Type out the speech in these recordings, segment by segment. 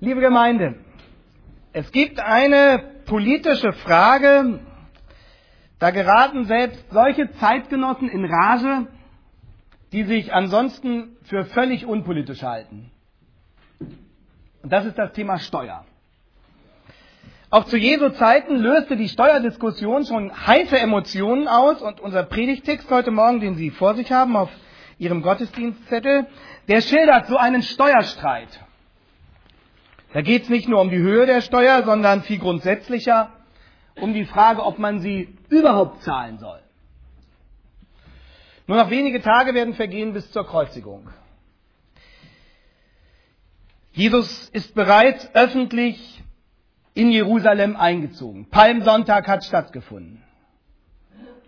Liebe Gemeinde, es gibt eine politische Frage, da geraten selbst solche Zeitgenossen in Rage, die sich ansonsten für völlig unpolitisch halten. Und das ist das Thema Steuer. Auch zu Jesu Zeiten löste die Steuerdiskussion schon heiße Emotionen aus und unser Predigtext heute Morgen, den Sie vor sich haben auf Ihrem Gottesdienstzettel, der schildert so einen Steuerstreit. Da geht es nicht nur um die Höhe der Steuer, sondern viel grundsätzlicher um die Frage, ob man sie überhaupt zahlen soll. Nur noch wenige Tage werden vergehen bis zur Kreuzigung. Jesus ist bereits öffentlich in Jerusalem eingezogen. Palmsonntag hat stattgefunden.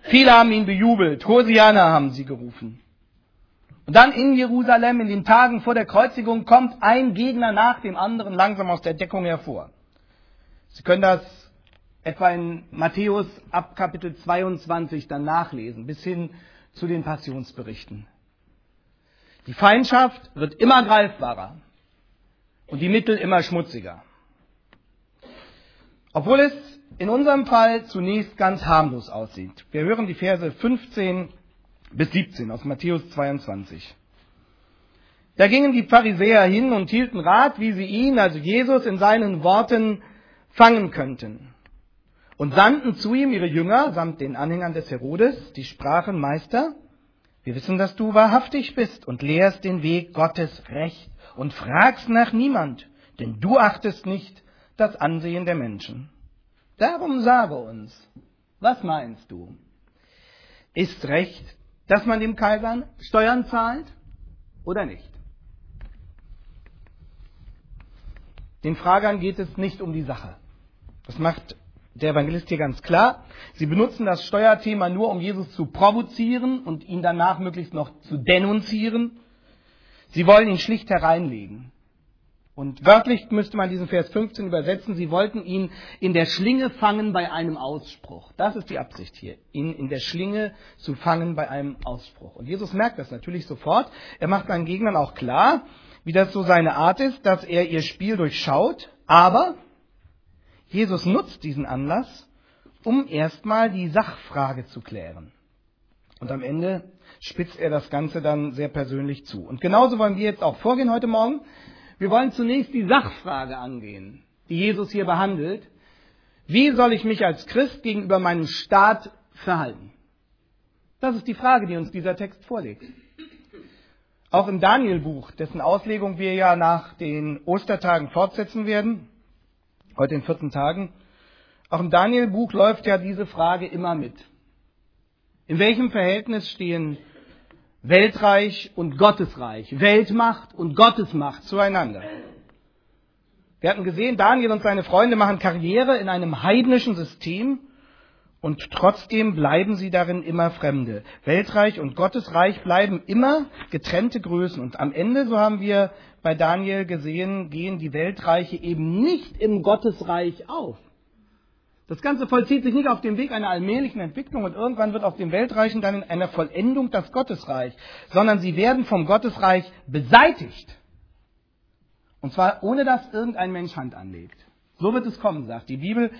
Viele haben ihn bejubelt. Hosiana haben sie gerufen. Und dann in Jerusalem, in den Tagen vor der Kreuzigung, kommt ein Gegner nach dem anderen langsam aus der Deckung hervor. Sie können das etwa in Matthäus ab Kapitel 22 dann nachlesen, bis hin zu den Passionsberichten. Die Feindschaft wird immer greifbarer und die Mittel immer schmutziger. Obwohl es in unserem Fall zunächst ganz harmlos aussieht. Wir hören die Verse 15 bis 17 aus Matthäus 22. Da gingen die Pharisäer hin und hielten Rat, wie sie ihn, also Jesus, in seinen Worten fangen könnten. Und sandten zu ihm ihre Jünger samt den Anhängern des Herodes, die sprachen, Meister, wir wissen, dass du wahrhaftig bist und lehrst den Weg Gottes recht und fragst nach niemand, denn du achtest nicht das Ansehen der Menschen. Darum sage uns, was meinst du? Ist recht, dass man dem Kaiser Steuern zahlt oder nicht? Den Fragern geht es nicht um die Sache. Das macht der Evangelist hier ganz klar. Sie benutzen das Steuerthema nur, um Jesus zu provozieren und ihn danach möglichst noch zu denunzieren. Sie wollen ihn schlicht hereinlegen. Und wörtlich müsste man diesen Vers 15 übersetzen, sie wollten ihn in der Schlinge fangen bei einem Ausspruch. Das ist die Absicht hier, ihn in der Schlinge zu fangen bei einem Ausspruch. Und Jesus merkt das natürlich sofort. Er macht seinen Gegnern auch klar, wie das so seine Art ist, dass er ihr Spiel durchschaut. Aber Jesus nutzt diesen Anlass, um erstmal die Sachfrage zu klären. Und am Ende spitzt er das Ganze dann sehr persönlich zu. Und genauso wollen wir jetzt auch vorgehen heute Morgen. Wir wollen zunächst die Sachfrage angehen, die Jesus hier behandelt. Wie soll ich mich als Christ gegenüber meinem Staat verhalten? Das ist die Frage, die uns dieser Text vorlegt. Auch im Danielbuch, dessen Auslegung wir ja nach den Ostertagen fortsetzen werden, heute in 14 Tagen, auch im Danielbuch läuft ja diese Frage immer mit. In welchem Verhältnis stehen Weltreich und Gottesreich, Weltmacht und Gottesmacht zueinander. Wir hatten gesehen, Daniel und seine Freunde machen Karriere in einem heidnischen System und trotzdem bleiben sie darin immer Fremde. Weltreich und Gottesreich bleiben immer getrennte Größen und am Ende, so haben wir bei Daniel gesehen, gehen die Weltreiche eben nicht im Gottesreich auf. Das Ganze vollzieht sich nicht auf dem Weg einer allmählichen Entwicklung und irgendwann wird auf dem Weltreichen dann in einer Vollendung das Gottesreich, sondern sie werden vom Gottesreich beseitigt. Und zwar ohne dass irgendein Mensch Hand anlegt. So wird es kommen, sagt die Bibel.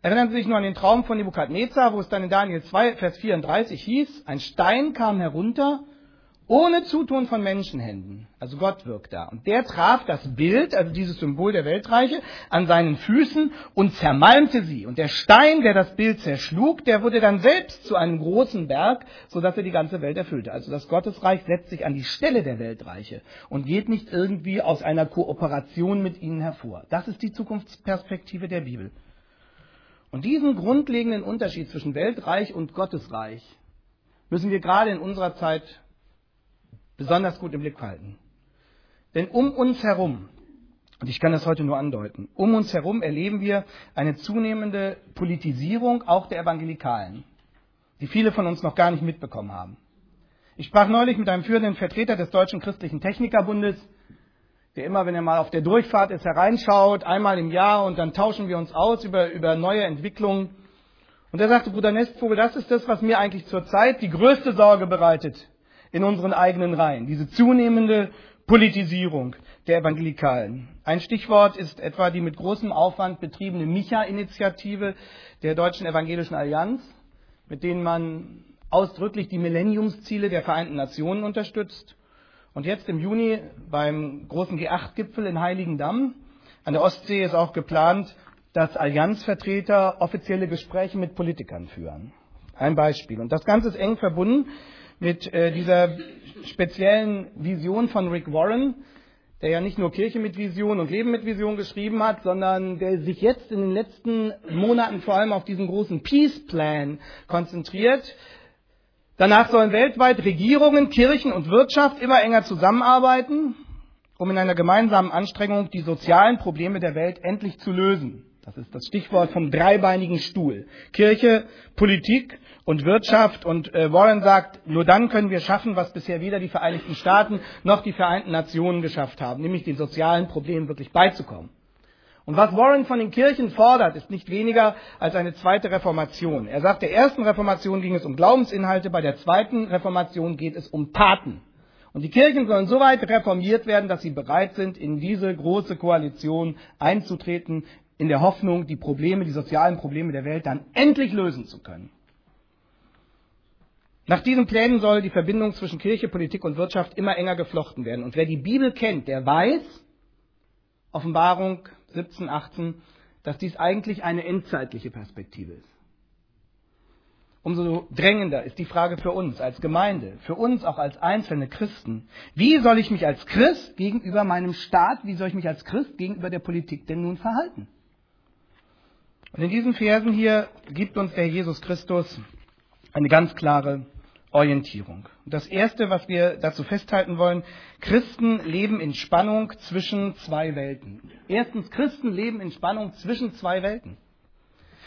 Erinnern Sie sich nur an den Traum von Nebukadnezar, wo es dann in Daniel 2, Vers 34 hieß, ein Stein kam herunter ohne Zutun von Menschenhänden. Also Gott wirkt da. Und der traf das Bild, also dieses Symbol der Weltreiche, an seinen Füßen und zermalmte sie. Und der Stein, der das Bild zerschlug, der wurde dann selbst zu einem großen Berg, sodass er die ganze Welt erfüllte. Also das Gottesreich setzt sich an die Stelle der Weltreiche und geht nicht irgendwie aus einer Kooperation mit ihnen hervor. Das ist die Zukunftsperspektive der Bibel. Und diesen grundlegenden Unterschied zwischen Weltreich und Gottesreich müssen wir gerade in unserer Zeit besonders gut im Blick halten. Denn um uns herum, und ich kann das heute nur andeuten, um uns herum erleben wir eine zunehmende Politisierung auch der Evangelikalen, die viele von uns noch gar nicht mitbekommen haben. Ich sprach neulich mit einem führenden Vertreter des Deutschen Christlichen Technikerbundes, der immer, wenn er mal auf der Durchfahrt ist, hereinschaut, einmal im Jahr und dann tauschen wir uns aus über, über neue Entwicklungen. Und er sagte, Bruder Nestvogel, das ist das, was mir eigentlich zurzeit die größte Sorge bereitet in unseren eigenen Reihen. Diese zunehmende Politisierung der Evangelikalen. Ein Stichwort ist etwa die mit großem Aufwand betriebene Micha-Initiative der Deutschen Evangelischen Allianz, mit denen man ausdrücklich die Millenniumsziele der Vereinten Nationen unterstützt. Und jetzt im Juni beim großen G8-Gipfel in Heiligendamm an der Ostsee ist auch geplant, dass Allianzvertreter offizielle Gespräche mit Politikern führen. Ein Beispiel. Und das Ganze ist eng verbunden mit äh, dieser speziellen Vision von Rick Warren, der ja nicht nur Kirche mit Vision und Leben mit Vision geschrieben hat, sondern der sich jetzt in den letzten Monaten vor allem auf diesen großen Peace Plan konzentriert. Danach sollen weltweit Regierungen, Kirchen und Wirtschaft immer enger zusammenarbeiten, um in einer gemeinsamen Anstrengung die sozialen Probleme der Welt endlich zu lösen. Das ist das Stichwort vom dreibeinigen Stuhl. Kirche, Politik und Wirtschaft. Und äh, Warren sagt, nur dann können wir schaffen, was bisher weder die Vereinigten Staaten noch die Vereinten Nationen geschafft haben, nämlich den sozialen Problemen wirklich beizukommen. Und was Warren von den Kirchen fordert, ist nicht weniger als eine zweite Reformation. Er sagt, der ersten Reformation ging es um Glaubensinhalte, bei der zweiten Reformation geht es um Taten. Und die Kirchen sollen so weit reformiert werden, dass sie bereit sind, in diese große Koalition einzutreten, in der Hoffnung, die Probleme, die sozialen Probleme der Welt dann endlich lösen zu können. Nach diesen Plänen soll die Verbindung zwischen Kirche, Politik und Wirtschaft immer enger geflochten werden. Und wer die Bibel kennt, der weiß, Offenbarung 17, 18, dass dies eigentlich eine endzeitliche Perspektive ist. Umso drängender ist die Frage für uns als Gemeinde, für uns auch als einzelne Christen. Wie soll ich mich als Christ gegenüber meinem Staat, wie soll ich mich als Christ gegenüber der Politik denn nun verhalten? Und in diesen Versen hier gibt uns der Jesus Christus eine ganz klare Orientierung. Das Erste, was wir dazu festhalten wollen, Christen leben in Spannung zwischen zwei Welten. Erstens, Christen leben in Spannung zwischen zwei Welten.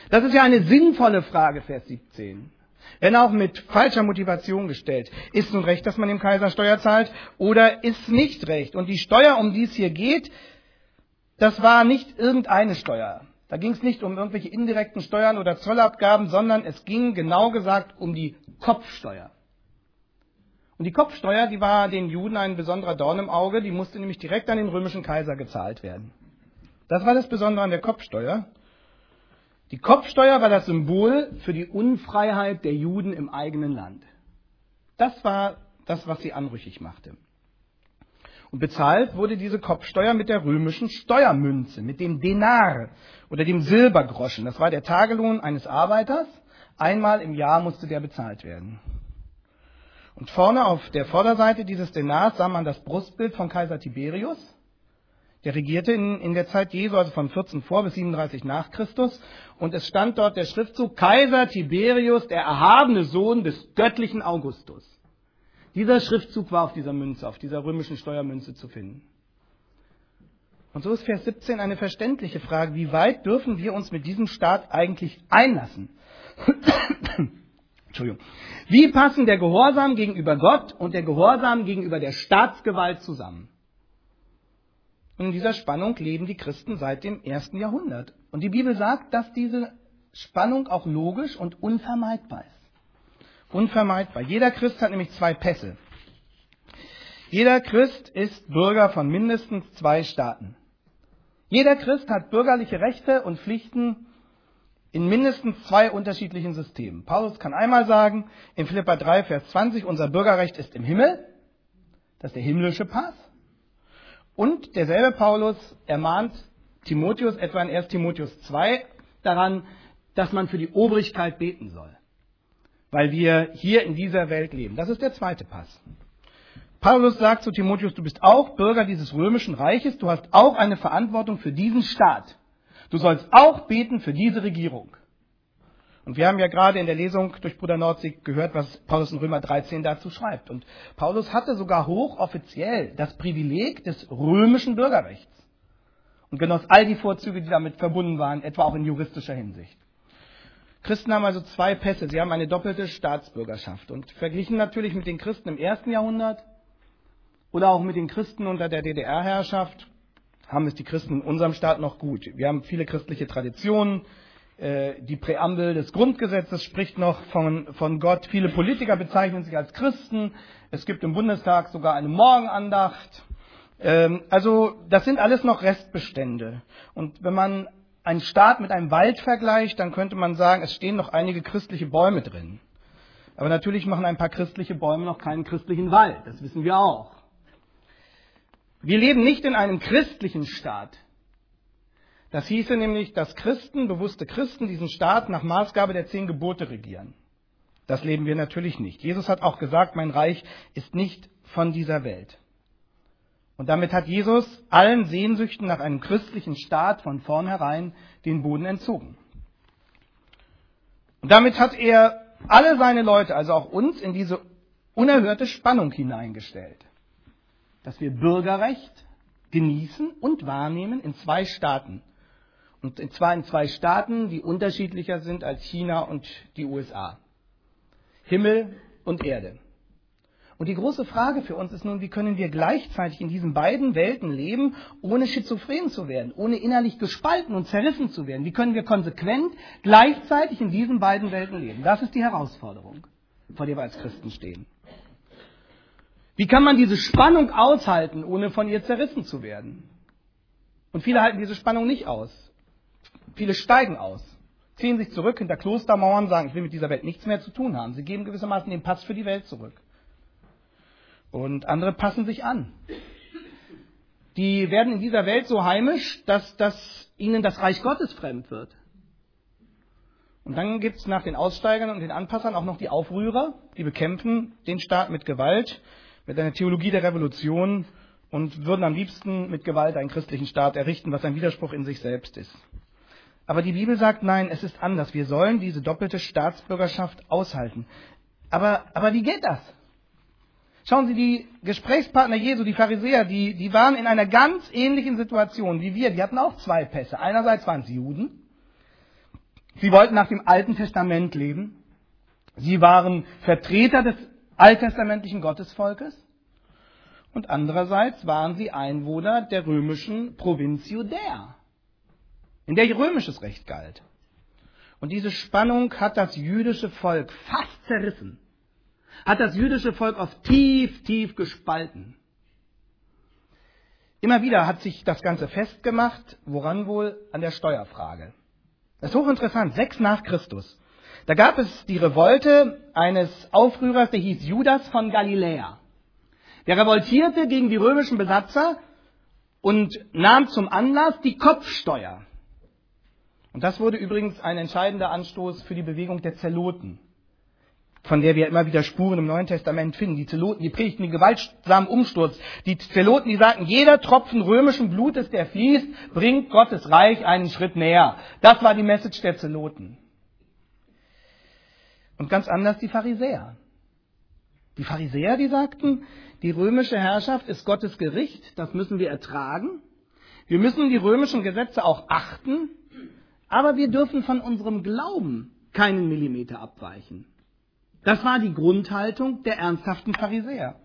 Das ist ja eine sinnvolle Frage, Vers 17. Wenn auch mit falscher Motivation gestellt. Ist nun recht, dass man dem Kaiser Steuer zahlt oder ist nicht recht? Und die Steuer, um die es hier geht, das war nicht irgendeine Steuer. Da ging es nicht um irgendwelche indirekten Steuern oder Zollabgaben, sondern es ging genau gesagt um die Kopfsteuer. Und die Kopfsteuer, die war den Juden ein besonderer Dorn im Auge, die musste nämlich direkt an den römischen Kaiser gezahlt werden. Das war das Besondere an der Kopfsteuer. Die Kopfsteuer war das Symbol für die Unfreiheit der Juden im eigenen Land. Das war das, was sie anrüchig machte. Und bezahlt wurde diese Kopfsteuer mit der römischen Steuermünze, mit dem Denar oder dem Silbergroschen. Das war der Tagelohn eines Arbeiters. Einmal im Jahr musste der bezahlt werden. Und vorne auf der Vorderseite dieses Denars sah man das Brustbild von Kaiser Tiberius. Der regierte in, in der Zeit Jesu, also von 14 vor bis 37 nach Christus. Und es stand dort der Schriftzug Kaiser Tiberius, der erhabene Sohn des göttlichen Augustus. Dieser Schriftzug war auf dieser Münze, auf dieser römischen Steuermünze zu finden. Und so ist Vers 17 eine verständliche Frage. Wie weit dürfen wir uns mit diesem Staat eigentlich einlassen? Entschuldigung. Wie passen der Gehorsam gegenüber Gott und der Gehorsam gegenüber der Staatsgewalt zusammen? Und in dieser Spannung leben die Christen seit dem ersten Jahrhundert. Und die Bibel sagt, dass diese Spannung auch logisch und unvermeidbar ist. Unvermeidbar. Jeder Christ hat nämlich zwei Pässe. Jeder Christ ist Bürger von mindestens zwei Staaten. Jeder Christ hat bürgerliche Rechte und Pflichten in mindestens zwei unterschiedlichen Systemen. Paulus kann einmal sagen, in Philippa 3, Vers 20, unser Bürgerrecht ist im Himmel. Das ist der himmlische Pass. Und derselbe Paulus ermahnt Timotheus etwa in 1 Timotheus 2 daran, dass man für die Obrigkeit beten soll weil wir hier in dieser Welt leben. Das ist der zweite Pass. Paulus sagt zu Timotheus, du bist auch Bürger dieses römischen Reiches, du hast auch eine Verantwortung für diesen Staat. Du sollst auch beten für diese Regierung. Und wir haben ja gerade in der Lesung durch Bruder Nordzig gehört, was Paulus in Römer 13 dazu schreibt. Und Paulus hatte sogar hochoffiziell das Privileg des römischen Bürgerrechts und genoss all die Vorzüge, die damit verbunden waren, etwa auch in juristischer Hinsicht. Christen haben also zwei Pässe. Sie haben eine doppelte Staatsbürgerschaft. Und verglichen natürlich mit den Christen im ersten Jahrhundert oder auch mit den Christen unter der DDR-Herrschaft haben es die Christen in unserem Staat noch gut. Wir haben viele christliche Traditionen. Äh, die Präambel des Grundgesetzes spricht noch von, von Gott. Viele Politiker bezeichnen sich als Christen. Es gibt im Bundestag sogar eine Morgenandacht. Ähm, also das sind alles noch Restbestände. Und wenn man einen Staat mit einem Wald vergleicht, dann könnte man sagen, es stehen noch einige christliche Bäume drin. Aber natürlich machen ein paar christliche Bäume noch keinen christlichen Wald. Das wissen wir auch. Wir leben nicht in einem christlichen Staat. Das hieße nämlich, dass Christen, bewusste Christen, diesen Staat nach Maßgabe der zehn Gebote regieren. Das leben wir natürlich nicht. Jesus hat auch gesagt, mein Reich ist nicht von dieser Welt. Und damit hat Jesus allen Sehnsüchten nach einem christlichen Staat von vornherein den Boden entzogen. Und damit hat er alle seine Leute, also auch uns, in diese unerhörte Spannung hineingestellt, dass wir Bürgerrecht genießen und wahrnehmen in zwei Staaten. Und zwar in zwei Staaten, die unterschiedlicher sind als China und die USA. Himmel und Erde. Und die große Frage für uns ist nun, wie können wir gleichzeitig in diesen beiden Welten leben, ohne schizophren zu werden, ohne innerlich gespalten und zerrissen zu werden? Wie können wir konsequent gleichzeitig in diesen beiden Welten leben? Das ist die Herausforderung, vor der wir als Christen stehen. Wie kann man diese Spannung aushalten, ohne von ihr zerrissen zu werden? Und viele halten diese Spannung nicht aus. Viele steigen aus, ziehen sich zurück hinter Klostermauern, sagen, ich will mit dieser Welt nichts mehr zu tun haben. Sie geben gewissermaßen den Pass für die Welt zurück. Und andere passen sich an. Die werden in dieser Welt so heimisch, dass, dass ihnen das Reich Gottes fremd wird. Und dann gibt es nach den Aussteigern und den Anpassern auch noch die Aufrührer, die bekämpfen den Staat mit Gewalt, mit einer Theologie der Revolution und würden am liebsten mit Gewalt einen christlichen Staat errichten, was ein Widerspruch in sich selbst ist. Aber die Bibel sagt, nein, es ist anders. Wir sollen diese doppelte Staatsbürgerschaft aushalten. Aber, aber wie geht das? Schauen Sie, die Gesprächspartner Jesu, die Pharisäer, die, die waren in einer ganz ähnlichen Situation wie wir. Die hatten auch zwei Pässe. Einerseits waren es Juden. Sie wollten nach dem Alten Testament leben. Sie waren Vertreter des alttestamentlichen Gottesvolkes. Und andererseits waren sie Einwohner der römischen Provinz Judäa, in der römisches Recht galt. Und diese Spannung hat das jüdische Volk fast zerrissen hat das jüdische Volk oft tief, tief gespalten. Immer wieder hat sich das Ganze festgemacht, woran wohl an der Steuerfrage. Das ist hochinteressant, sechs nach Christus. Da gab es die Revolte eines Aufrührers, der hieß Judas von Galiläa. Der revoltierte gegen die römischen Besatzer und nahm zum Anlass die Kopfsteuer. Und das wurde übrigens ein entscheidender Anstoß für die Bewegung der Zeloten von der wir immer wieder Spuren im Neuen Testament finden. Die Zeloten, die predigten den gewaltsamen Umsturz. Die Zeloten, die sagten, jeder Tropfen römischen Blutes, der fließt, bringt Gottes Reich einen Schritt näher. Das war die Message der Zeloten. Und ganz anders die Pharisäer. Die Pharisäer, die sagten, die römische Herrschaft ist Gottes Gericht, das müssen wir ertragen. Wir müssen die römischen Gesetze auch achten, aber wir dürfen von unserem Glauben keinen Millimeter abweichen. Das war die Grundhaltung der ernsthaften Pharisäer.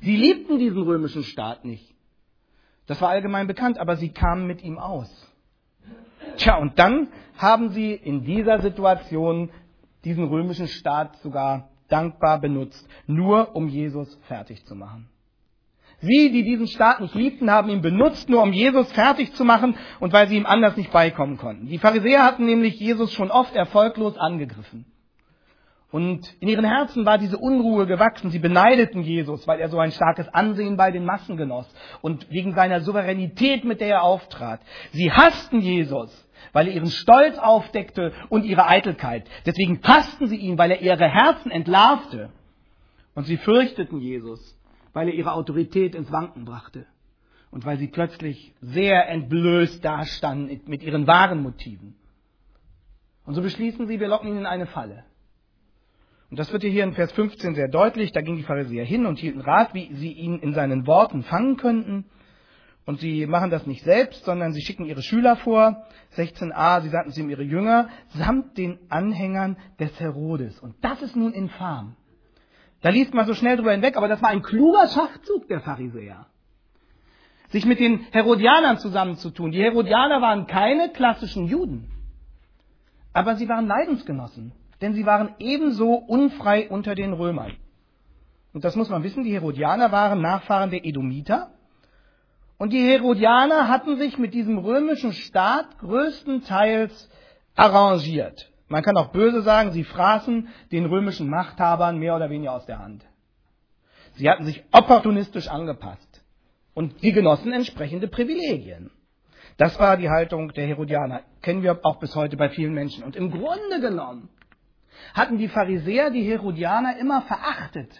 Sie liebten diesen römischen Staat nicht. Das war allgemein bekannt, aber sie kamen mit ihm aus. Tja, und dann haben sie in dieser Situation diesen römischen Staat sogar dankbar benutzt, nur um Jesus fertig zu machen. Sie, die diesen Staat nicht liebten, haben ihn benutzt, nur um Jesus fertig zu machen und weil sie ihm anders nicht beikommen konnten. Die Pharisäer hatten nämlich Jesus schon oft erfolglos angegriffen. Und in ihren Herzen war diese Unruhe gewachsen. Sie beneideten Jesus, weil er so ein starkes Ansehen bei den Massen genoss und wegen seiner Souveränität, mit der er auftrat. Sie hassten Jesus, weil er ihren Stolz aufdeckte und ihre Eitelkeit. Deswegen hassten sie ihn, weil er ihre Herzen entlarvte. Und sie fürchteten Jesus, weil er ihre Autorität ins Wanken brachte und weil sie plötzlich sehr entblößt dastanden mit ihren wahren Motiven. Und so beschließen sie, wir locken ihn in eine Falle. Und das wird hier in Vers 15 sehr deutlich. Da gingen die Pharisäer hin und hielten Rat, wie sie ihn in seinen Worten fangen könnten. Und sie machen das nicht selbst, sondern sie schicken ihre Schüler vor. 16a, sie sagten sie ihm ihre Jünger, samt den Anhängern des Herodes. Und das ist nun infam. Da liest man so schnell drüber hinweg, aber das war ein kluger Schachzug der Pharisäer. Sich mit den Herodianern zusammenzutun. Die Herodianer waren keine klassischen Juden. Aber sie waren Leidensgenossen denn sie waren ebenso unfrei unter den Römern. Und das muss man wissen, die Herodianer waren Nachfahren der Edomiter Und die Herodianer hatten sich mit diesem römischen Staat größtenteils arrangiert. Man kann auch böse sagen, sie fraßen den römischen Machthabern mehr oder weniger aus der Hand. Sie hatten sich opportunistisch angepasst und sie genossen entsprechende Privilegien. Das war die Haltung der Herodianer. Kennen wir auch bis heute bei vielen Menschen. Und im Grunde genommen hatten die Pharisäer die Herodianer immer verachtet.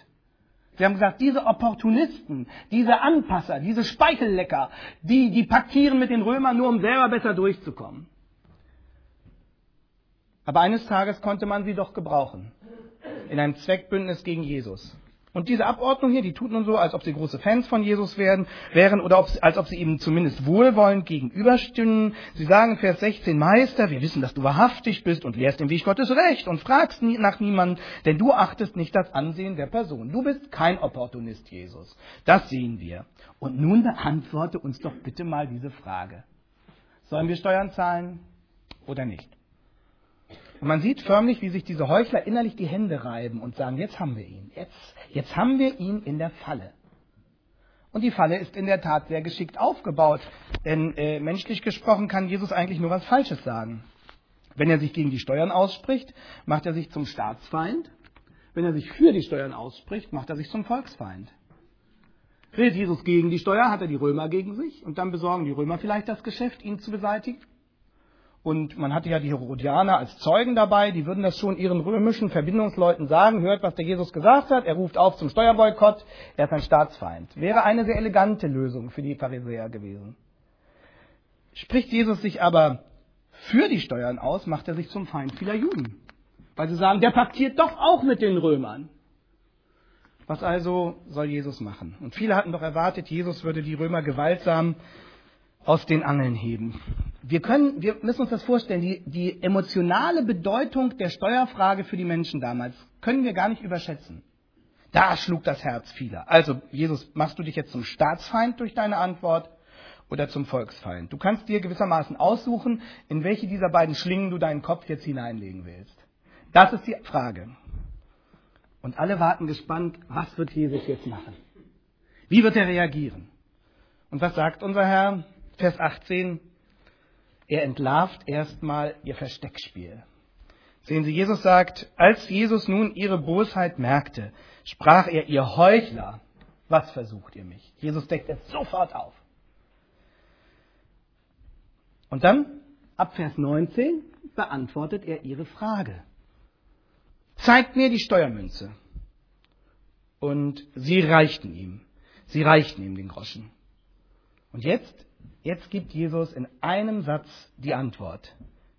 Sie haben gesagt, diese Opportunisten, diese Anpasser, diese Speichellecker, die, die paktieren mit den Römern nur, um selber besser durchzukommen. Aber eines Tages konnte man sie doch gebrauchen. In einem Zweckbündnis gegen Jesus. Und diese Abordnung hier, die tut nun so, als ob sie große Fans von Jesus werden, wären oder ob, als ob sie ihm zumindest wohlwollend gegenüberstünden. Sie sagen Vers 16, Meister, wir wissen, dass du wahrhaftig bist und lehrst im Weg Gottes Recht und fragst nie nach niemandem, denn du achtest nicht das Ansehen der Person. Du bist kein Opportunist, Jesus. Das sehen wir. Und nun beantworte uns doch bitte mal diese Frage. Sollen wir Steuern zahlen oder nicht? Und man sieht förmlich, wie sich diese Heuchler innerlich die Hände reiben und sagen, jetzt haben wir ihn, jetzt, jetzt haben wir ihn in der Falle. Und die Falle ist in der Tat sehr geschickt aufgebaut, denn äh, menschlich gesprochen kann Jesus eigentlich nur was Falsches sagen. Wenn er sich gegen die Steuern ausspricht, macht er sich zum Staatsfeind. Wenn er sich für die Steuern ausspricht, macht er sich zum Volksfeind. Redet Jesus gegen die Steuer, hat er die Römer gegen sich und dann besorgen die Römer vielleicht das Geschäft, ihn zu beseitigen. Und man hatte ja die Herodianer als Zeugen dabei, die würden das schon ihren römischen Verbindungsleuten sagen, hört, was der Jesus gesagt hat, er ruft auf zum Steuerboykott, er ist ein Staatsfeind. Wäre eine sehr elegante Lösung für die Pharisäer gewesen. Spricht Jesus sich aber für die Steuern aus, macht er sich zum Feind vieler Juden. Weil sie sagen, der paktiert doch auch mit den Römern. Was also soll Jesus machen? Und viele hatten doch erwartet, Jesus würde die Römer gewaltsam aus den Angeln heben. Wir können, wir müssen uns das vorstellen, die, die emotionale Bedeutung der Steuerfrage für die Menschen damals können wir gar nicht überschätzen. Da schlug das Herz vieler. Also, Jesus, machst du dich jetzt zum Staatsfeind durch deine Antwort oder zum Volksfeind? Du kannst dir gewissermaßen aussuchen, in welche dieser beiden Schlingen du deinen Kopf jetzt hineinlegen willst. Das ist die Frage. Und alle warten gespannt, was wird Jesus jetzt machen? Wie wird er reagieren? Und was sagt unser Herr? Vers 18, er entlarvt erstmal ihr Versteckspiel. Sehen Sie, Jesus sagt, als Jesus nun ihre Bosheit merkte, sprach er, ihr Heuchler, was versucht ihr mich? Jesus deckt es sofort auf. Und dann, ab Vers 19, beantwortet er ihre Frage. Zeigt mir die Steuermünze. Und sie reichten ihm. Sie reichten ihm den Groschen. Und jetzt Jetzt gibt Jesus in einem Satz die Antwort.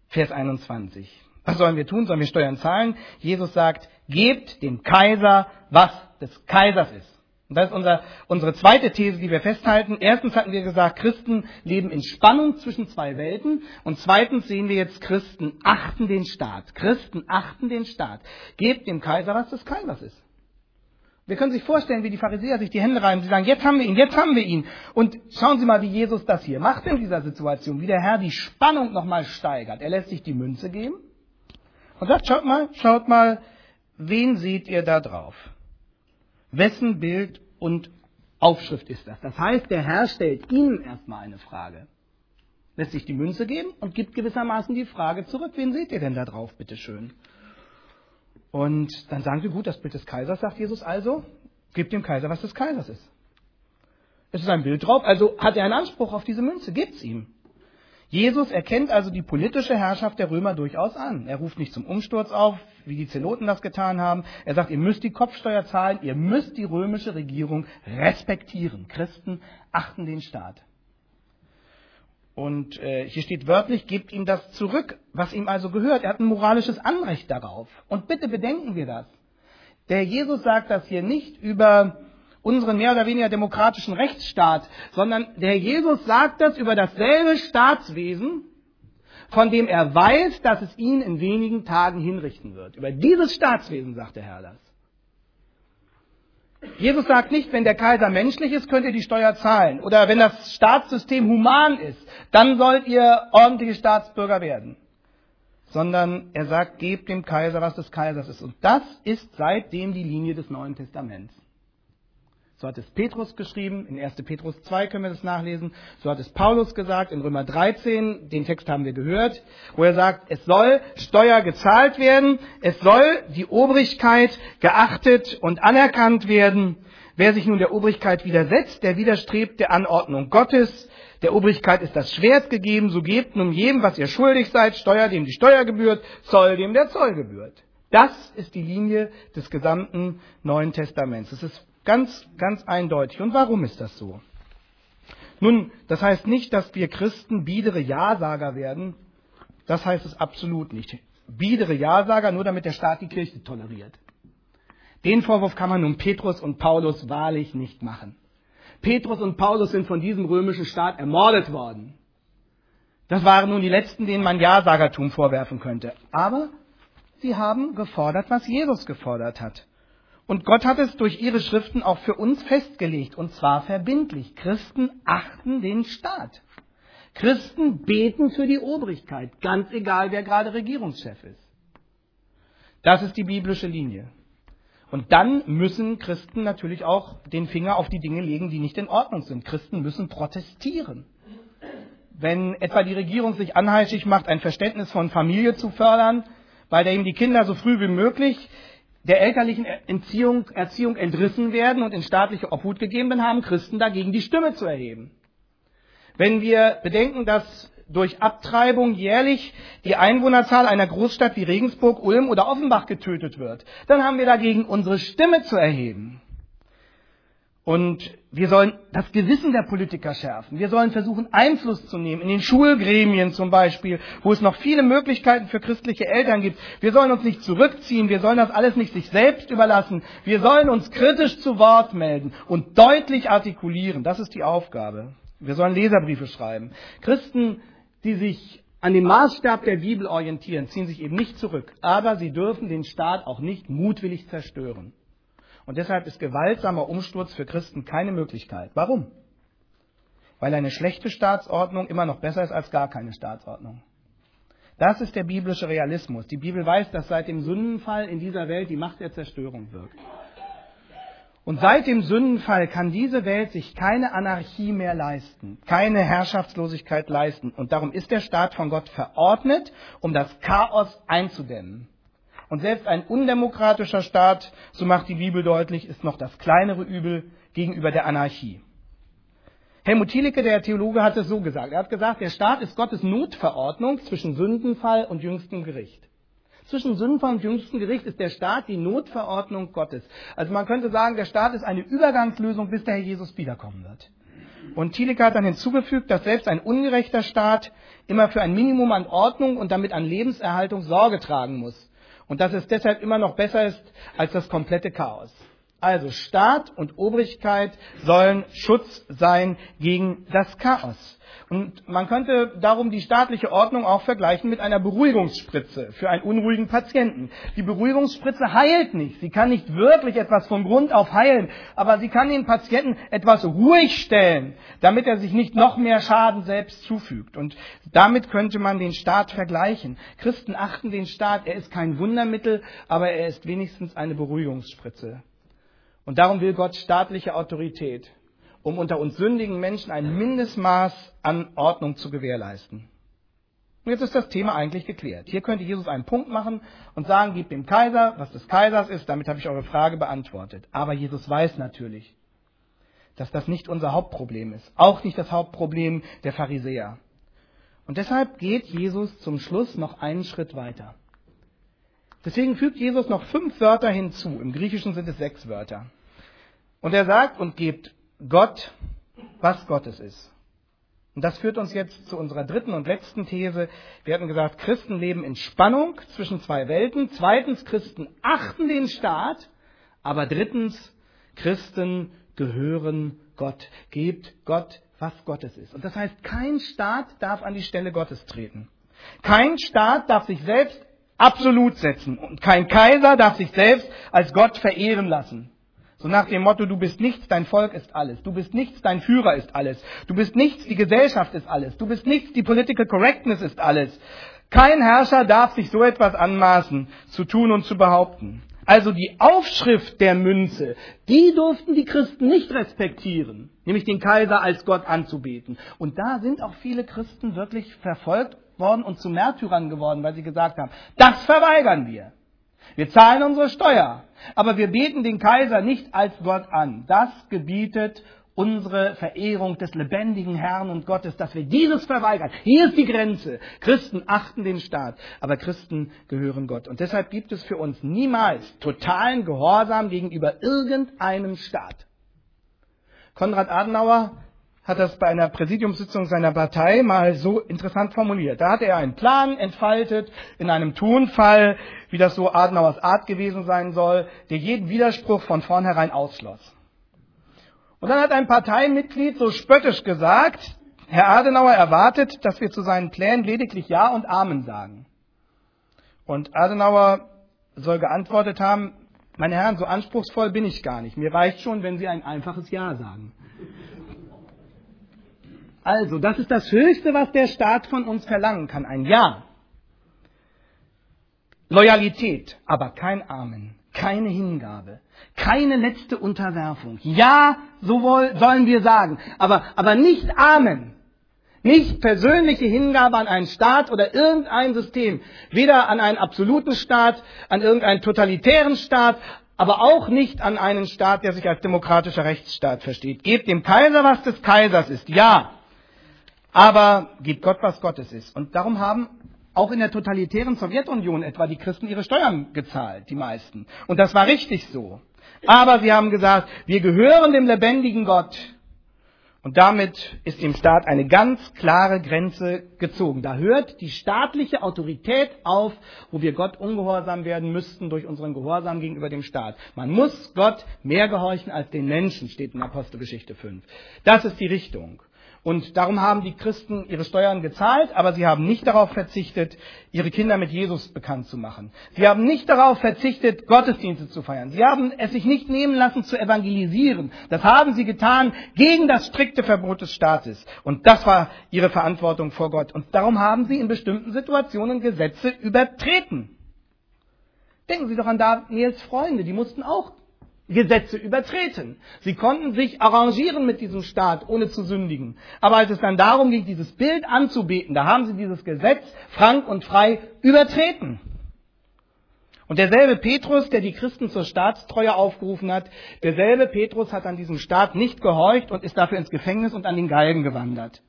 Vers 21. Was sollen wir tun? Sollen wir Steuern zahlen? Jesus sagt, gebt dem Kaiser, was des Kaisers ist. Und das ist unser, unsere zweite These, die wir festhalten. Erstens hatten wir gesagt, Christen leben in Spannung zwischen zwei Welten. Und zweitens sehen wir jetzt, Christen achten den Staat. Christen achten den Staat. Gebt dem Kaiser, was des Kaisers ist. Wir können sich vorstellen, wie die Pharisäer sich die Hände reiben. Sie sagen, jetzt haben wir ihn, jetzt haben wir ihn. Und schauen Sie mal, wie Jesus das hier macht in dieser Situation, wie der Herr die Spannung nochmal steigert. Er lässt sich die Münze geben und sagt, schaut mal, schaut mal, wen seht ihr da drauf? Wessen Bild und Aufschrift ist das? Das heißt, der Herr stellt Ihnen erstmal eine Frage. Lässt sich die Münze geben und gibt gewissermaßen die Frage zurück, wen seht ihr denn da drauf, bitteschön? Und dann sagen sie, gut, das Bild des Kaisers, sagt Jesus also, gebt dem Kaiser, was des Kaisers ist. Es ist ein Bild drauf, also hat er einen Anspruch auf diese Münze, gibt's ihm. Jesus erkennt also die politische Herrschaft der Römer durchaus an. Er ruft nicht zum Umsturz auf, wie die Zeloten das getan haben. Er sagt, ihr müsst die Kopfsteuer zahlen, ihr müsst die römische Regierung respektieren. Christen achten den Staat. Und äh, hier steht wörtlich, gebt ihm das zurück, was ihm also gehört. Er hat ein moralisches Anrecht darauf. Und bitte bedenken wir das. Der Jesus sagt das hier nicht über unseren mehr oder weniger demokratischen Rechtsstaat, sondern der Jesus sagt das über dasselbe Staatswesen, von dem er weiß, dass es ihn in wenigen Tagen hinrichten wird. Über dieses Staatswesen sagt der Herr das. Jesus sagt nicht, wenn der Kaiser menschlich ist, könnt ihr die Steuer zahlen. Oder wenn das Staatssystem human ist, dann sollt ihr ordentliche Staatsbürger werden. Sondern er sagt, gebt dem Kaiser, was des Kaisers ist. Und das ist seitdem die Linie des Neuen Testaments. So hat es Petrus geschrieben, in 1. Petrus 2 können wir das nachlesen. So hat es Paulus gesagt, in Römer 13, den Text haben wir gehört, wo er sagt, es soll Steuer gezahlt werden, es soll die Obrigkeit geachtet und anerkannt werden. Wer sich nun der Obrigkeit widersetzt, der widerstrebt der Anordnung Gottes. Der Obrigkeit ist das Schwert gegeben, so gebt nun jedem, was ihr schuldig seid, Steuer, dem die Steuer gebührt, Zoll, dem der Zoll gebührt. Das ist die Linie des gesamten Neuen Testaments. Es ist Ganz, ganz eindeutig. Und warum ist das so? Nun, das heißt nicht, dass wir Christen biedere Ja-Sager werden. Das heißt es absolut nicht. Biedere Ja-Sager, nur damit der Staat die Kirche toleriert. Den Vorwurf kann man nun Petrus und Paulus wahrlich nicht machen. Petrus und Paulus sind von diesem römischen Staat ermordet worden. Das waren nun die letzten, denen man Ja-Sagertum vorwerfen könnte. Aber sie haben gefordert, was Jesus gefordert hat. Und Gott hat es durch ihre Schriften auch für uns festgelegt, und zwar verbindlich. Christen achten den Staat. Christen beten für die Obrigkeit, ganz egal, wer gerade Regierungschef ist. Das ist die biblische Linie. Und dann müssen Christen natürlich auch den Finger auf die Dinge legen, die nicht in Ordnung sind. Christen müssen protestieren. Wenn etwa die Regierung sich anheischig macht, ein Verständnis von Familie zu fördern, bei der ihm die Kinder so früh wie möglich der elterlichen Erziehung, Erziehung entrissen werden und in staatliche Obhut gegeben, dann haben Christen dagegen die Stimme zu erheben. Wenn wir bedenken, dass durch Abtreibung jährlich die Einwohnerzahl einer Großstadt wie Regensburg, Ulm oder Offenbach getötet wird, dann haben wir dagegen unsere Stimme zu erheben. Und wir sollen das Gewissen der Politiker schärfen. Wir sollen versuchen, Einfluss zu nehmen, in den Schulgremien zum Beispiel, wo es noch viele Möglichkeiten für christliche Eltern gibt. Wir sollen uns nicht zurückziehen, wir sollen das alles nicht sich selbst überlassen. Wir sollen uns kritisch zu Wort melden und deutlich artikulieren. Das ist die Aufgabe. Wir sollen Leserbriefe schreiben. Christen, die sich an dem Maßstab der Bibel orientieren, ziehen sich eben nicht zurück. Aber sie dürfen den Staat auch nicht mutwillig zerstören. Und deshalb ist gewaltsamer Umsturz für Christen keine Möglichkeit. Warum? Weil eine schlechte Staatsordnung immer noch besser ist als gar keine Staatsordnung. Das ist der biblische Realismus. Die Bibel weiß, dass seit dem Sündenfall in dieser Welt die Macht der Zerstörung wirkt. Und seit dem Sündenfall kann diese Welt sich keine Anarchie mehr leisten, keine Herrschaftslosigkeit leisten. Und darum ist der Staat von Gott verordnet, um das Chaos einzudämmen. Und selbst ein undemokratischer Staat, so macht die Bibel deutlich, ist noch das kleinere Übel gegenüber der Anarchie. Helmut Thielicke, der Theologe, hat es so gesagt. Er hat gesagt, der Staat ist Gottes Notverordnung zwischen Sündenfall und jüngstem Gericht. Zwischen Sündenfall und jüngstem Gericht ist der Staat die Notverordnung Gottes. Also man könnte sagen, der Staat ist eine Übergangslösung, bis der Herr Jesus wiederkommen wird. Und Thielicke hat dann hinzugefügt, dass selbst ein ungerechter Staat immer für ein Minimum an Ordnung und damit an Lebenserhaltung Sorge tragen muss und dass es deshalb immer noch besser ist als das komplette Chaos. Also Staat und Obrigkeit sollen Schutz sein gegen das Chaos. Und man könnte darum die staatliche Ordnung auch vergleichen mit einer Beruhigungsspritze für einen unruhigen Patienten. Die Beruhigungsspritze heilt nicht. Sie kann nicht wirklich etwas von Grund auf heilen, aber sie kann den Patienten etwas ruhig stellen, damit er sich nicht noch mehr Schaden selbst zufügt. Und damit könnte man den Staat vergleichen. Christen achten den Staat. Er ist kein Wundermittel, aber er ist wenigstens eine Beruhigungsspritze. Und darum will Gott staatliche Autorität um unter uns sündigen Menschen ein Mindestmaß an Ordnung zu gewährleisten. Und jetzt ist das Thema eigentlich geklärt. Hier könnte Jesus einen Punkt machen und sagen, gebt dem Kaiser, was des Kaisers ist, damit habe ich eure Frage beantwortet. Aber Jesus weiß natürlich, dass das nicht unser Hauptproblem ist. Auch nicht das Hauptproblem der Pharisäer. Und deshalb geht Jesus zum Schluss noch einen Schritt weiter. Deswegen fügt Jesus noch fünf Wörter hinzu. Im Griechischen sind es sechs Wörter. Und er sagt, und gebt Gott, was Gottes ist. Und das führt uns jetzt zu unserer dritten und letzten These. Wir hatten gesagt, Christen leben in Spannung zwischen zwei Welten. Zweitens, Christen achten den Staat. Aber drittens, Christen gehören Gott. Gebt Gott, was Gottes ist. Und das heißt, kein Staat darf an die Stelle Gottes treten. Kein Staat darf sich selbst absolut setzen. Und kein Kaiser darf sich selbst als Gott verehren lassen. So nach dem Motto, du bist nichts, dein Volk ist alles. Du bist nichts, dein Führer ist alles. Du bist nichts, die Gesellschaft ist alles. Du bist nichts, die Political Correctness ist alles. Kein Herrscher darf sich so etwas anmaßen, zu tun und zu behaupten. Also die Aufschrift der Münze, die durften die Christen nicht respektieren, nämlich den Kaiser als Gott anzubeten. Und da sind auch viele Christen wirklich verfolgt worden und zu Märtyrern geworden, weil sie gesagt haben, das verweigern wir. Wir zahlen unsere Steuer, aber wir beten den Kaiser nicht als Gott an. Das gebietet unsere Verehrung des lebendigen Herrn und Gottes, dass wir dieses verweigern. Hier ist die Grenze. Christen achten den Staat, aber Christen gehören Gott. Und deshalb gibt es für uns niemals totalen Gehorsam gegenüber irgendeinem Staat. Konrad Adenauer hat das bei einer Präsidiumssitzung seiner Partei mal so interessant formuliert. Da hatte er einen Plan entfaltet in einem Tonfall, wie das so Adenauers Art gewesen sein soll, der jeden Widerspruch von vornherein ausschloss. Und dann hat ein Parteimitglied so spöttisch gesagt, Herr Adenauer erwartet, dass wir zu seinen Plänen lediglich Ja und Amen sagen. Und Adenauer soll geantwortet haben, meine Herren, so anspruchsvoll bin ich gar nicht. Mir reicht schon, wenn Sie ein einfaches Ja sagen. Also, das ist das Höchste, was der Staat von uns verlangen kann, ein Ja. Loyalität, aber kein Amen keine Hingabe, keine letzte Unterwerfung. Ja, so sollen wir sagen, aber, aber nicht Amen. Nicht persönliche Hingabe an einen Staat oder irgendein System, weder an einen absoluten Staat, an irgendeinen totalitären Staat, aber auch nicht an einen Staat, der sich als demokratischer Rechtsstaat versteht. Gebt dem Kaiser, was des Kaisers ist, ja, aber gebt Gott, was Gottes ist. Und darum haben auch in der totalitären Sowjetunion etwa die Christen ihre Steuern gezahlt, die meisten. Und das war richtig so. Aber sie haben gesagt, wir gehören dem lebendigen Gott. Und damit ist dem Staat eine ganz klare Grenze gezogen. Da hört die staatliche Autorität auf, wo wir Gott ungehorsam werden müssten durch unseren Gehorsam gegenüber dem Staat. Man muss Gott mehr gehorchen als den Menschen, steht in Apostelgeschichte 5. Das ist die Richtung. Und darum haben die Christen ihre Steuern gezahlt, aber sie haben nicht darauf verzichtet, ihre Kinder mit Jesus bekannt zu machen. Sie haben nicht darauf verzichtet, Gottesdienste zu feiern. Sie haben es sich nicht nehmen lassen zu evangelisieren. Das haben sie getan gegen das strikte Verbot des Staates. Und das war ihre Verantwortung vor Gott. Und darum haben sie in bestimmten Situationen Gesetze übertreten. Denken Sie doch an Daniels Freunde, die mussten auch Gesetze übertreten. Sie konnten sich arrangieren mit diesem Staat, ohne zu sündigen. Aber als es dann darum ging, dieses Bild anzubeten, da haben sie dieses Gesetz frank und frei übertreten. Und derselbe Petrus, der die Christen zur Staatstreue aufgerufen hat, derselbe Petrus hat an diesem Staat nicht gehorcht und ist dafür ins Gefängnis und an den Galgen gewandert.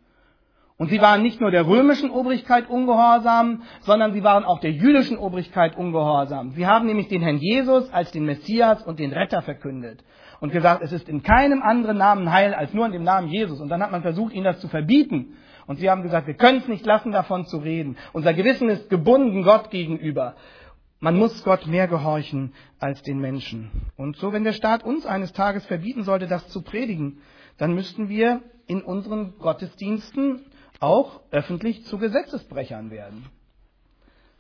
Und sie waren nicht nur der römischen Obrigkeit ungehorsam, sondern sie waren auch der jüdischen Obrigkeit ungehorsam. Sie haben nämlich den Herrn Jesus als den Messias und den Retter verkündet und gesagt, es ist in keinem anderen Namen Heil als nur in dem Namen Jesus. Und dann hat man versucht, ihnen das zu verbieten. Und sie haben gesagt, wir können es nicht lassen, davon zu reden. Unser Gewissen ist gebunden Gott gegenüber. Man muss Gott mehr gehorchen als den Menschen. Und so, wenn der Staat uns eines Tages verbieten sollte, das zu predigen, dann müssten wir in unseren Gottesdiensten auch öffentlich zu Gesetzesbrechern werden.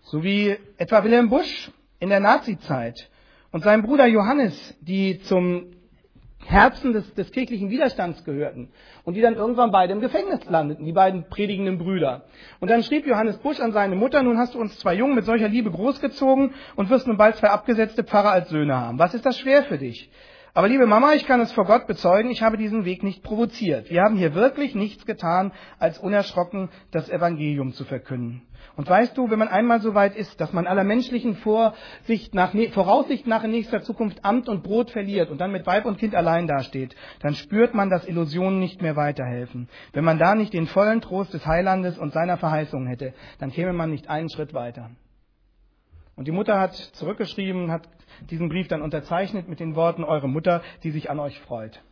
So wie etwa Wilhelm Busch in der Nazizeit und sein Bruder Johannes, die zum Herzen des, des kirchlichen Widerstands gehörten und die dann irgendwann beide im Gefängnis landeten, die beiden predigenden Brüder. Und dann schrieb Johannes Busch an seine Mutter, nun hast du uns zwei Jungen mit solcher Liebe großgezogen und wirst nun bald zwei abgesetzte Pfarrer als Söhne haben. Was ist das schwer für dich? Aber liebe Mama, ich kann es vor Gott bezeugen, ich habe diesen Weg nicht provoziert. Wir haben hier wirklich nichts getan, als unerschrocken das Evangelium zu verkünden. Und weißt du, wenn man einmal so weit ist, dass man aller menschlichen Vorsicht nach, Voraussicht nach in nächster Zukunft Amt und Brot verliert und dann mit Weib und Kind allein dasteht, dann spürt man, dass Illusionen nicht mehr weiterhelfen. Wenn man da nicht den vollen Trost des Heilandes und seiner Verheißung hätte, dann käme man nicht einen Schritt weiter. Und die Mutter hat zurückgeschrieben, hat diesen Brief dann unterzeichnet mit den Worten, eure Mutter, die sich an euch freut.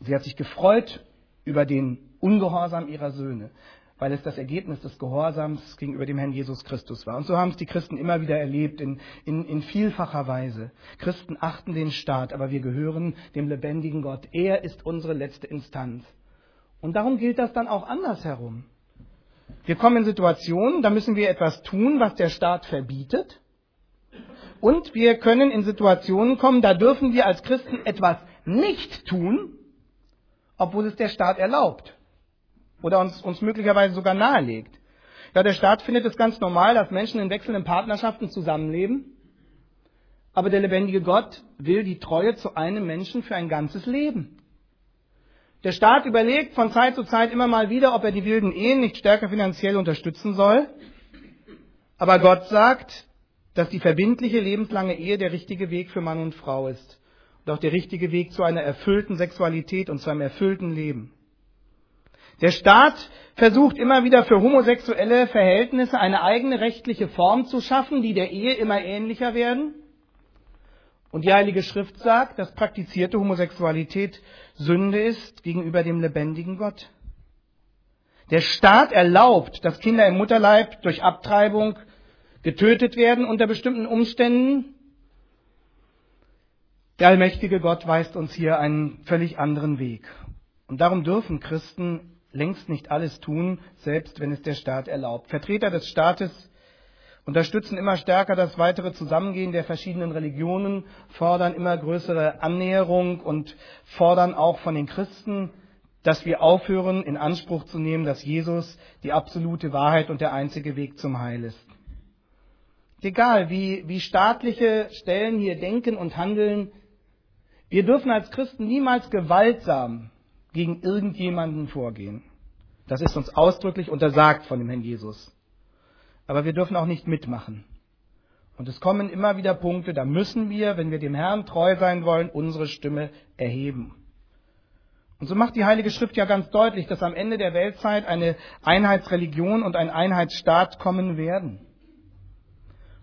Sie hat sich gefreut über den Ungehorsam ihrer Söhne, weil es das Ergebnis des Gehorsams gegenüber dem Herrn Jesus Christus war. Und so haben es die Christen immer wieder erlebt, in, in, in vielfacher Weise. Christen achten den Staat, aber wir gehören dem lebendigen Gott. Er ist unsere letzte Instanz. Und darum gilt das dann auch andersherum. Wir kommen in Situationen, da müssen wir etwas tun, was der Staat verbietet. Und wir können in Situationen kommen, da dürfen wir als Christen etwas nicht tun, obwohl es der Staat erlaubt oder uns, uns möglicherweise sogar nahelegt. Ja, der Staat findet es ganz normal, dass Menschen in wechselnden Partnerschaften zusammenleben. Aber der lebendige Gott will die Treue zu einem Menschen für ein ganzes Leben. Der Staat überlegt von Zeit zu Zeit immer mal wieder, ob er die wilden Ehen nicht stärker finanziell unterstützen soll. Aber Gott sagt, dass die verbindliche lebenslange Ehe der richtige Weg für Mann und Frau ist. Und auch der richtige Weg zu einer erfüllten Sexualität und zu einem erfüllten Leben. Der Staat versucht immer wieder für homosexuelle Verhältnisse eine eigene rechtliche Form zu schaffen, die der Ehe immer ähnlicher werden. Und die Heilige Schrift sagt, dass praktizierte Homosexualität Sünde ist gegenüber dem lebendigen Gott. Der Staat erlaubt, dass Kinder im Mutterleib durch Abtreibung getötet werden unter bestimmten Umständen. Der allmächtige Gott weist uns hier einen völlig anderen Weg. Und darum dürfen Christen längst nicht alles tun, selbst wenn es der Staat erlaubt. Vertreter des Staates unterstützen immer stärker das weitere Zusammengehen der verschiedenen Religionen, fordern immer größere Annäherung und fordern auch von den Christen, dass wir aufhören, in Anspruch zu nehmen, dass Jesus die absolute Wahrheit und der einzige Weg zum Heil ist. Egal, wie, wie staatliche Stellen hier denken und handeln, wir dürfen als Christen niemals gewaltsam gegen irgendjemanden vorgehen. Das ist uns ausdrücklich untersagt von dem Herrn Jesus. Aber wir dürfen auch nicht mitmachen. Und es kommen immer wieder Punkte, da müssen wir, wenn wir dem Herrn treu sein wollen, unsere Stimme erheben. Und so macht die Heilige Schrift ja ganz deutlich, dass am Ende der Weltzeit eine Einheitsreligion und ein Einheitsstaat kommen werden.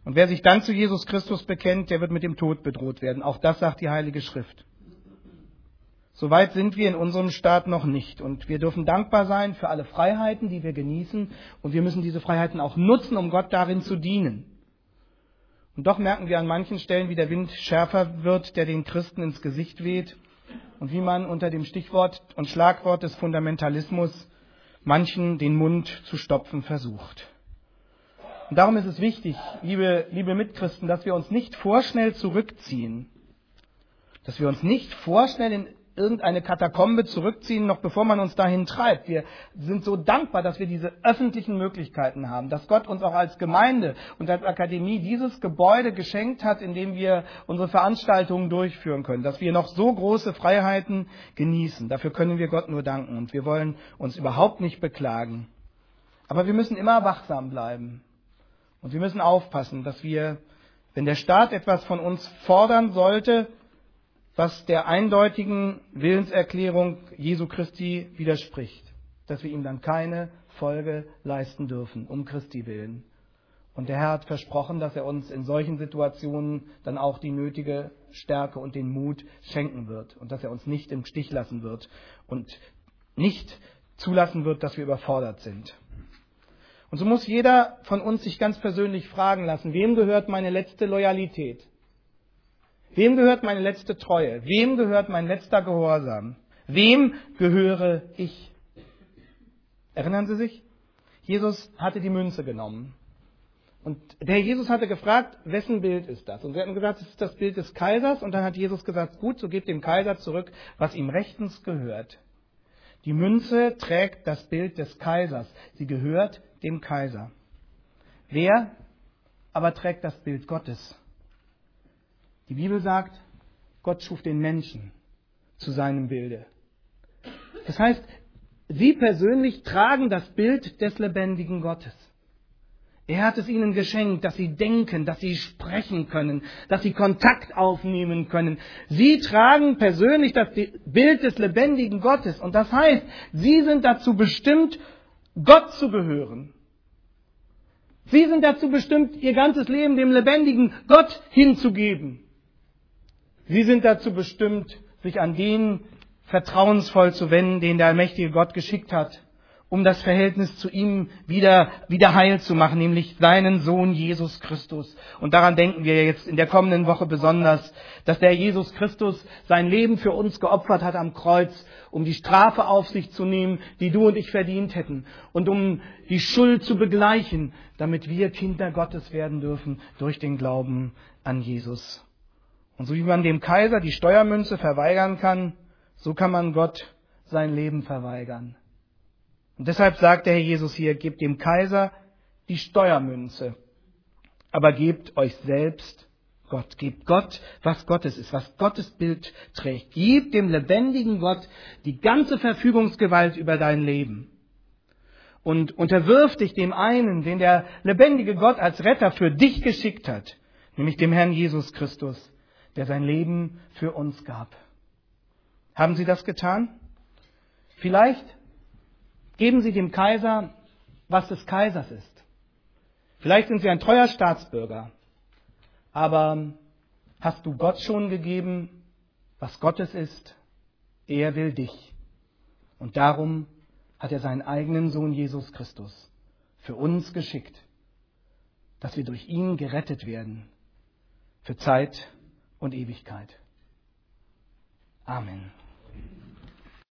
Und wer sich dann zu Jesus Christus bekennt, der wird mit dem Tod bedroht werden. Auch das sagt die Heilige Schrift. Soweit sind wir in unserem Staat noch nicht. Und wir dürfen dankbar sein für alle Freiheiten, die wir genießen. Und wir müssen diese Freiheiten auch nutzen, um Gott darin zu dienen. Und doch merken wir an manchen Stellen, wie der Wind schärfer wird, der den Christen ins Gesicht weht. Und wie man unter dem Stichwort und Schlagwort des Fundamentalismus manchen den Mund zu stopfen versucht. Und darum ist es wichtig, liebe, liebe Mitchristen, dass wir uns nicht vorschnell zurückziehen. Dass wir uns nicht vorschnell in irgendeine Katakombe zurückziehen, noch bevor man uns dahin treibt. Wir sind so dankbar, dass wir diese öffentlichen Möglichkeiten haben, dass Gott uns auch als Gemeinde und als Akademie dieses Gebäude geschenkt hat, in dem wir unsere Veranstaltungen durchführen können, dass wir noch so große Freiheiten genießen. Dafür können wir Gott nur danken und wir wollen uns überhaupt nicht beklagen. Aber wir müssen immer wachsam bleiben und wir müssen aufpassen, dass wir, wenn der Staat etwas von uns fordern sollte, was der eindeutigen Willenserklärung Jesu Christi widerspricht, dass wir ihm dann keine Folge leisten dürfen, um Christi willen. Und der Herr hat versprochen, dass er uns in solchen Situationen dann auch die nötige Stärke und den Mut schenken wird und dass er uns nicht im Stich lassen wird und nicht zulassen wird, dass wir überfordert sind. Und so muss jeder von uns sich ganz persönlich fragen lassen, wem gehört meine letzte Loyalität? Wem gehört meine letzte Treue? Wem gehört mein letzter Gehorsam? Wem gehöre ich? Erinnern Sie sich? Jesus hatte die Münze genommen. Und der Jesus hatte gefragt, wessen Bild ist das? Und sie hatten gesagt, es ist das Bild des Kaisers. Und dann hat Jesus gesagt, gut, so gebt dem Kaiser zurück, was ihm rechtens gehört. Die Münze trägt das Bild des Kaisers. Sie gehört dem Kaiser. Wer aber trägt das Bild Gottes? Die Bibel sagt, Gott schuf den Menschen zu seinem Bilde. Das heißt, Sie persönlich tragen das Bild des lebendigen Gottes. Er hat es ihnen geschenkt, dass sie denken, dass sie sprechen können, dass sie Kontakt aufnehmen können. Sie tragen persönlich das Bild des lebendigen Gottes. Und das heißt, sie sind dazu bestimmt, Gott zu gehören. Sie sind dazu bestimmt, ihr ganzes Leben dem lebendigen Gott hinzugeben. Sie sind dazu bestimmt, sich an den vertrauensvoll zu wenden, den der allmächtige Gott geschickt hat, um das Verhältnis zu ihm wieder, wieder heil zu machen, nämlich seinen Sohn Jesus Christus. Und daran denken wir jetzt in der kommenden Woche besonders, dass der Jesus Christus sein Leben für uns geopfert hat am Kreuz, um die Strafe auf sich zu nehmen, die du und ich verdient hätten, und um die Schuld zu begleichen, damit wir Kinder Gottes werden dürfen durch den Glauben an Jesus. Und so wie man dem Kaiser die Steuermünze verweigern kann, so kann man Gott sein Leben verweigern. Und deshalb sagt der Herr Jesus hier, gebt dem Kaiser die Steuermünze, aber gebt euch selbst Gott. Gebt Gott, was Gottes ist, was Gottes Bild trägt. Gib dem lebendigen Gott die ganze Verfügungsgewalt über dein Leben. Und unterwirf dich dem einen, den der lebendige Gott als Retter für dich geschickt hat, nämlich dem Herrn Jesus Christus, der sein Leben für uns gab. Haben Sie das getan? Vielleicht geben Sie dem Kaiser, was des Kaisers ist. Vielleicht sind Sie ein treuer Staatsbürger, aber hast du Gott schon gegeben, was Gottes ist? Er will dich. Und darum hat er seinen eigenen Sohn Jesus Christus für uns geschickt, dass wir durch ihn gerettet werden für Zeit und Ewigkeit. Amen.